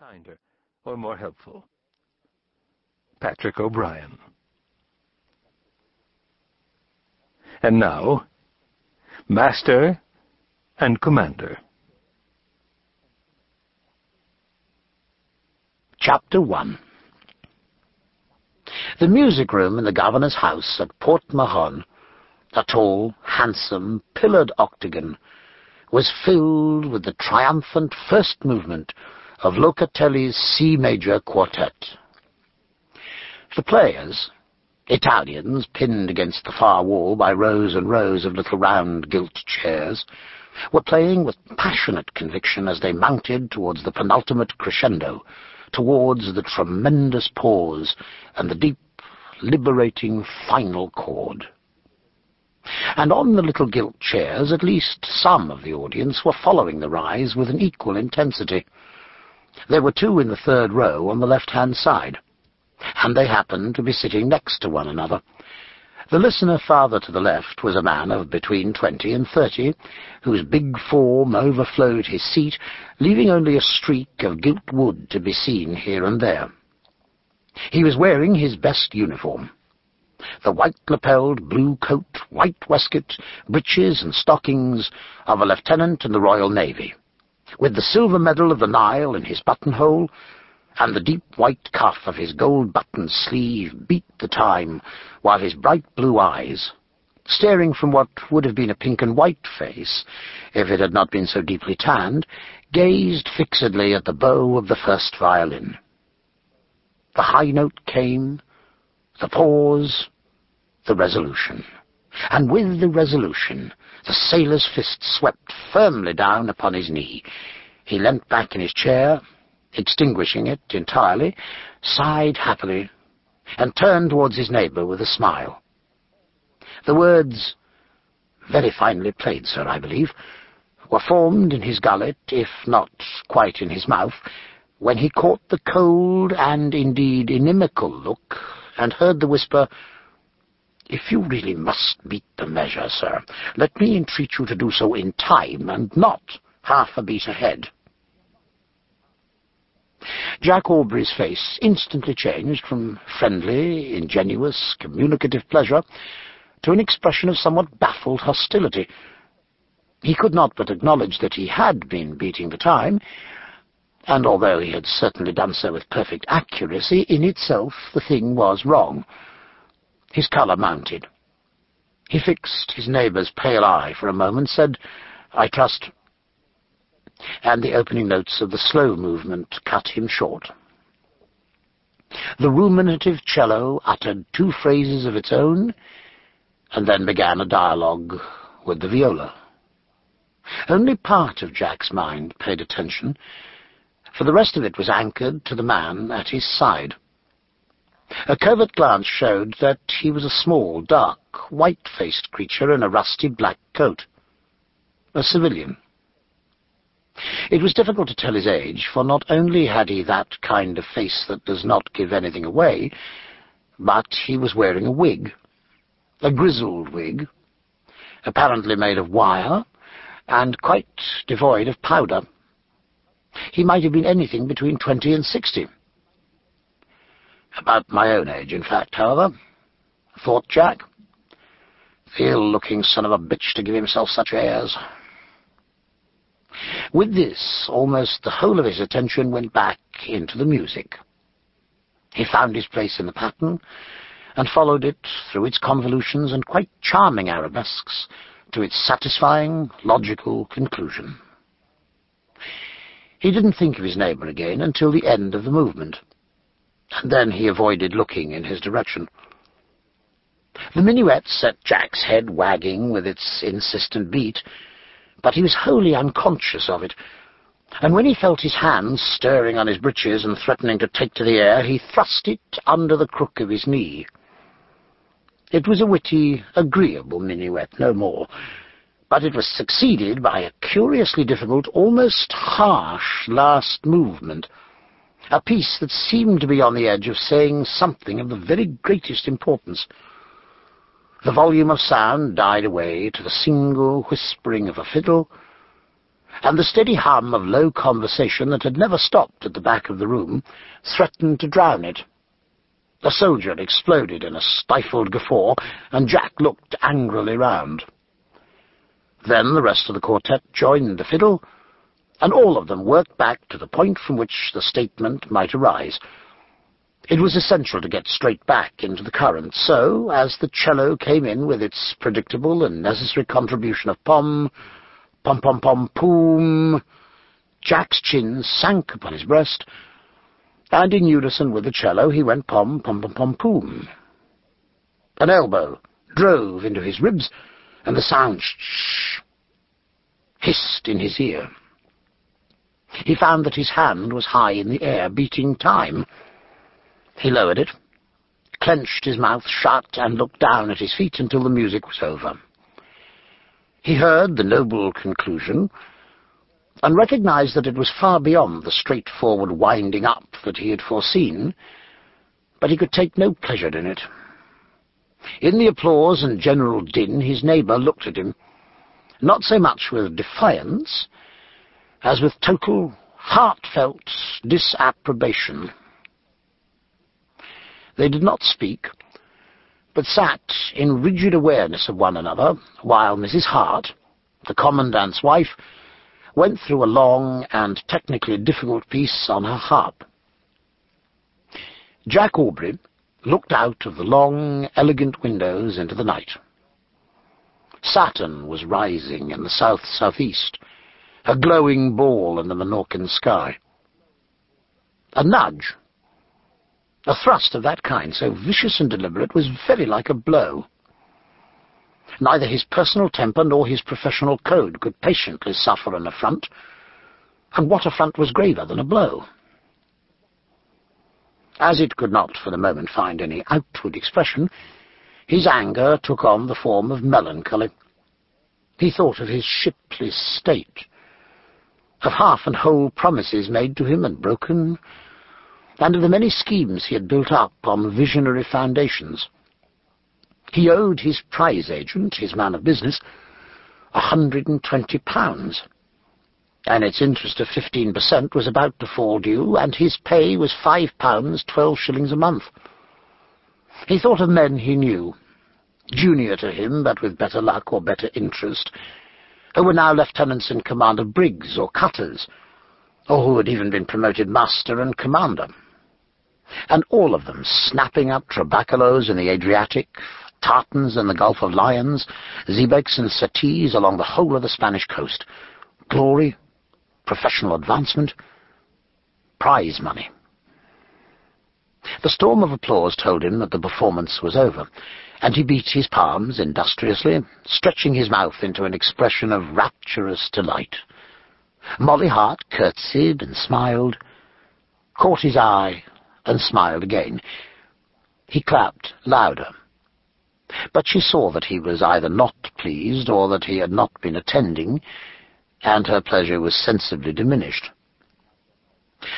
kinder or more helpful. Patrick O'Brian. And now, Master and Commander. Chapter 1 The music room in the governor's house at Port Mahon, a tall, handsome, pillared octagon, was filled with the triumphant first movement of Locatelli's C major quartet. The players, Italians pinned against the far wall by rows and rows of little round gilt chairs, were playing with passionate conviction as they mounted towards the penultimate crescendo, towards the tremendous pause and the deep, liberating final chord. And on the little gilt chairs, at least some of the audience were following the rise with an equal intensity. There were two in the third row on the left-hand side, and they happened to be sitting next to one another. The listener farther to the left was a man of between twenty and thirty, whose big form overflowed his seat, leaving only a streak of gilt wood to be seen here and there. He was wearing his best uniform. The white-lapelled blue coat, white waistcoat, breeches and stockings of a lieutenant in the Royal Navy, with the silver medal of the Nile in his buttonhole, and the deep white cuff of his gold-buttoned sleeve beat the time, while his bright blue eyes, staring from what would have been a pink and white face, if it had not been so deeply tanned, gazed fixedly at the bow of the first violin. The high note came, the pause, the resolution. And with the resolution, the sailor's fist swept firmly down upon his knee. He leant back in his chair, extinguishing it entirely, sighed happily, and turned towards his neighbour with a smile. The words, very finely played, sir, I believe, were formed in his gullet, if not quite in his mouth, when he caught the cold and indeed inimical look, and heard the whisper, If you really must beat the measure, sir, let me entreat you to do so in time, and not half a beat ahead. Jack Aubrey's face instantly changed from friendly, ingenuous, communicative pleasure to an expression of somewhat baffled hostility. He could not but acknowledge that he had been beating the time, and although he had certainly done so with perfect accuracy, in itself the thing was wrong. His colour mounted. He fixed his neighbour's pale eye for a moment, said, I trust and the opening notes of the slow movement cut him short. The ruminative cello uttered two phrases of its own, and then began a dialogue with the viola. Only part of Jack's mind paid attention, for the rest of it was anchored to the man at his side. A covert glance showed that he was a small, dark, white-faced creature in a rusty black coat. A civilian. It was difficult to tell his age, for not only had he that kind of face that does not give anything away, but he was wearing a wig, a grizzled wig, apparently made of wire, and quite devoid of powder. He might have been anything between twenty and sixty. About my own age, in fact, however, thought Jack. The ill-looking son of a bitch to give himself such airs. With this, almost the whole of his attention went back into the music. He found his place in the pattern, and followed it through its convolutions and quite charming arabesques to its satisfying, logical conclusion. He didn't think of his neighbour again until the end of the movement, then he avoided looking in his direction. The minuet set Jack's head wagging with its insistent beat, but he was wholly unconscious of it. And when he felt his hands stirring on his breeches and threatening to take to the air, he thrust it under the crook of his knee. It was a witty, agreeable minuet, no more, but it was succeeded by a curiously difficult, almost harsh last movement, a piece that seemed to be on the edge of saying something of the very greatest importance. The volume of sound died away to the single whispering of a fiddle, and the steady hum of low conversation that had never stopped at the back of the room threatened to drown it. The soldier exploded in a stifled guffaw, and Jack looked angrily round. Then the rest of the quartet joined the fiddle, and all of them worked back to the point from which the statement might arise. It was essential to get straight back into the current, so, as the cello came in with its predictable and necessary contribution of pom, pom pom pom poom, Jack's chin sank upon his breast, and in unison with the cello he went pom pom pom pom poom. An elbow drove into his ribs, and the sound shh hissed in his ear. He found that his hand was high in the air, beating time. He lowered it, clenched his mouth shut, and looked down at his feet until the music was over. He heard the noble conclusion, and recognized that it was far beyond the straightforward winding up that he had foreseen, but he could take no pleasure in it. In the applause and general din, his neighbour looked at him, not so much with defiance as with total, heartfelt disapprobation. They did not speak, but sat in rigid awareness of one another, while Mrs. Hart, the Commandant's wife, went through a long and technically difficult piece on her harp. Jack Aubrey looked out of the long, elegant windows into the night. Saturn was rising in the south-southeast, a glowing ball in the Menorcan sky. A nudge, a thrust of that kind, so vicious and deliberate, was very like a blow. Neither his personal temper nor his professional code could patiently suffer an affront, and what affront was graver than a blow? As it could not for the moment find any outward expression, his anger took on the form of melancholy. He thought of his shipless state, of half and whole promises made to him and broken, and of the many schemes he had built up on visionary foundations. He owed his prize agent, his man of business, a hundred and twenty pounds, and its interest of fifteen per cent was about to fall due, and his pay was five pounds twelve shillings a month. He thought of men he knew, junior to him, but with better luck or better interest, who were now lieutenants in command of brigs or cutters, or who had even been promoted master and commander. And all of them snapping up trabaccolos in the Adriatic, tartans in the Gulf of Lions, xebecs and settees along the whole of the Spanish coast. Glory, professional advancement, prize money. The storm of applause told him that the performance was over, and he beat his palms industriously, stretching his mouth into an expression of rapturous delight. Molly Hart curtsied and smiled, caught his eye, and smiled again. He clapped louder. But she saw that he was either not pleased or that he had not been attending, and her pleasure was sensibly diminished.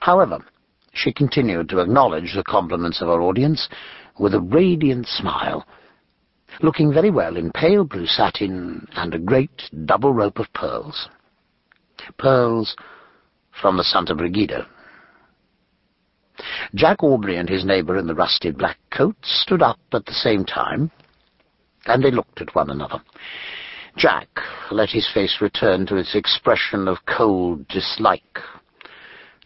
However, she continued to acknowledge the compliments of her audience with a radiant smile, looking very well in pale blue satin and a great double rope of pearls. Pearls from the Santa Brigida. Jack Aubrey and his neighbour in the rusty black coat stood up at the same time, and they looked at one another. Jack let his face return to its expression of cold dislike.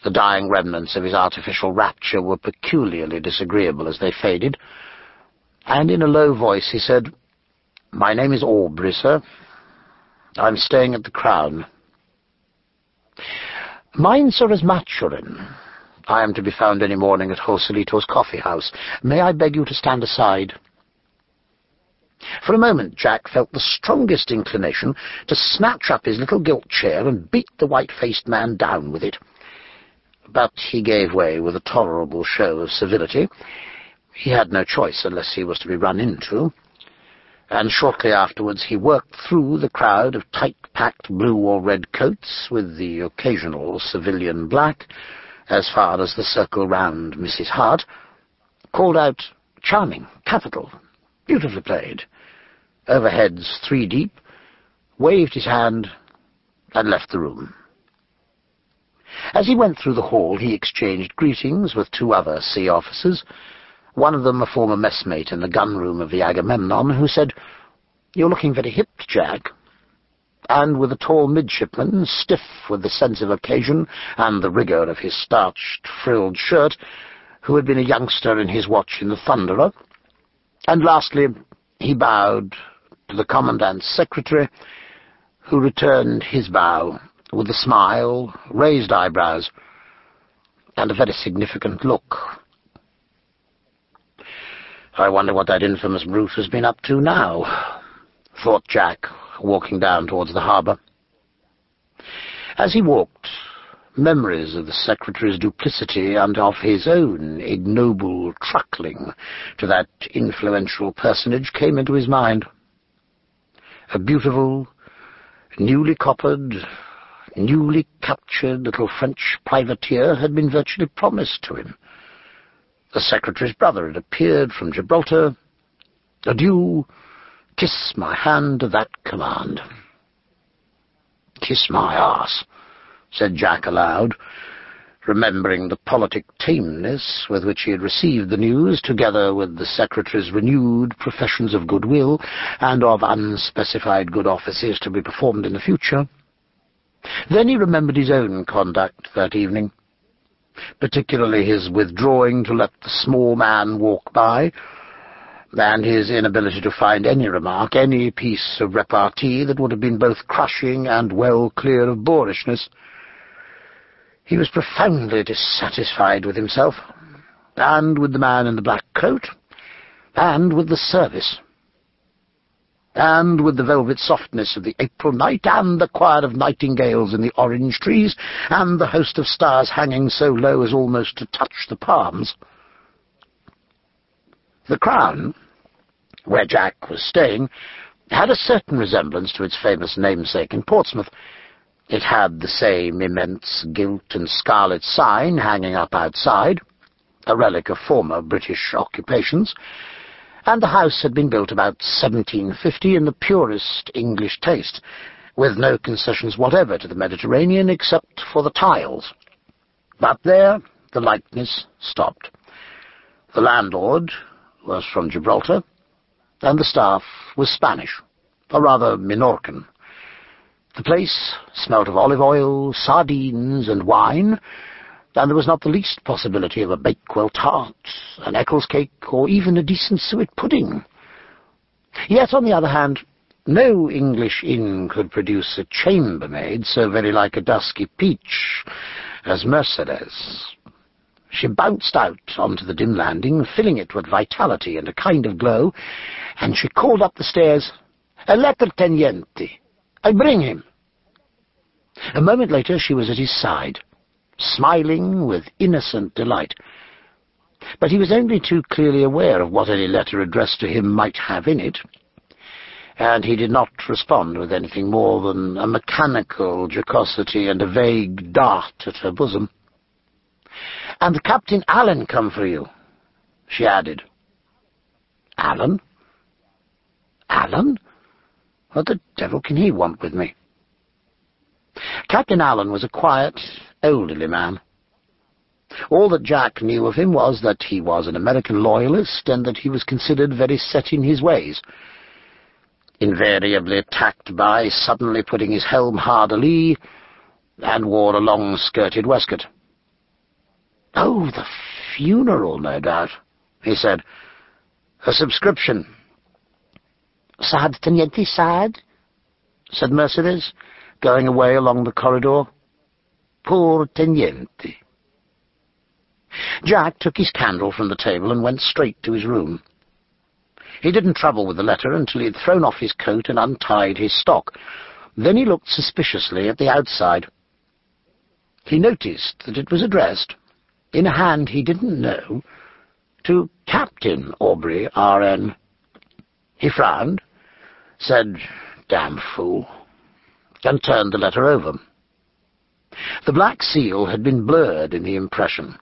The dying remnants of his artificial rapture were peculiarly disagreeable as they faded, and in a low voice he said, My name is Aubrey, sir. I'm staying at the Crown. Mine, sir, is Maturin. I am to be found any morning at Joselito's coffee house. May I beg you to stand aside? For a moment Jack felt the strongest inclination to snatch up his little gilt chair and beat the white-faced man down with it. But he gave way with a tolerable show of civility. He had no choice unless he was to be run into. And shortly afterwards he worked through the crowd of tight-packed blue or red coats, with the occasional civilian black, as far as the circle round Mrs. Hart, called out, Charming, capital, beautifully played, overheads three deep, waved his hand, and left the room. As he went through the hall, he exchanged greetings with two other sea officers, one of them a former messmate in the gunroom of the Agamemnon, who said, You're looking very hip, Jack. And with a tall midshipman, stiff with the sense of occasion and the rigour of his starched, frilled shirt, who had been a youngster in his watch in the Thunderer. And lastly, he bowed to the Commandant's secretary, who returned his bow with a smile, raised eyebrows, and a very significant look. I wonder what that infamous brute has been up to now, thought Jack, walking down towards the harbour. As he walked, memories of the secretary's duplicity and of his own ignoble truckling to that influential personage came into his mind. A beautiful, newly coppered, newly captured little French privateer had been virtually promised to him. The secretary's brother had appeared from Gibraltar. Adieu, kiss my hand to that command. Kiss my ass, said Jack aloud, remembering the politic tameness with which he had received the news, together with the secretary's renewed professions of goodwill and of unspecified good offices to be performed in the future. Then he remembered his own conduct that evening, particularly his withdrawing to let the small man walk by, and his inability to find any remark, any piece of repartee that would have been both crushing and well clear of boorishness. He was profoundly dissatisfied with himself, and with the man in the black coat, and with the service and with the velvet softness of the April night, and the choir of nightingales in the orange trees, and the host of stars hanging so low as almost to touch the palms. The Crown, where Jack was staying, had a certain resemblance to its famous namesake in Portsmouth. It had the same immense gilt and scarlet sign hanging up outside, a relic of former British occupations, and the house had been built about 1750 in the purest English taste, with no concessions whatever to the Mediterranean except for the tiles. But there the likeness stopped. The landlord was from Gibraltar, and the staff was Spanish, or rather Minorcan. The place smelt of olive oil, sardines, and wine, and there was not the least possibility of a Bakewell tart, an Eccles cake, or even a decent suet pudding. Yet, on the other hand, no English inn could produce a chambermaid so very like a dusky peach as Mercedes. She bounced out onto the dim landing, filling it with vitality and a kind of glow, and she called up the stairs, A letter, Teniente. I bring him. A moment later she was at his side smiling with innocent delight. But he was only too clearly aware of what any letter addressed to him might have in it, and he did not respond with anything more than a mechanical jocosity and a vague dart at her bosom. "And Captain Allen come for you," she added. "Allen? Allen? What the devil can he want with me?" Captain Allen was a quiet, elderly man. All that Jack knew of him was that he was an American loyalist and that he was considered very set in his ways. Invariably attacked by suddenly putting his helm hard alee and wore a long-skirted waistcoat. Oh, the funeral, no doubt, he said. A subscription. Sad, Teniente, sad? said Mercedes, going away along the corridor. Poor Teniente. Jack took his candle from the table and went straight to his room. He didn't trouble with the letter until he had thrown off his coat and untied his stock. Then he looked suspiciously at the outside. He noticed that it was addressed, in a hand he didn't know, to Captain Aubrey, R.N. He frowned, said, Damn fool, and turned the letter over. The black seal had been blurred in the impression,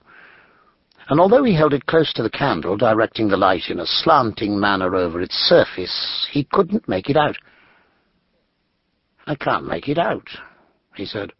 and although he held it close to the candle, directing the light in a slanting manner over its surface, he couldn't make it out. I can't make it out, he said.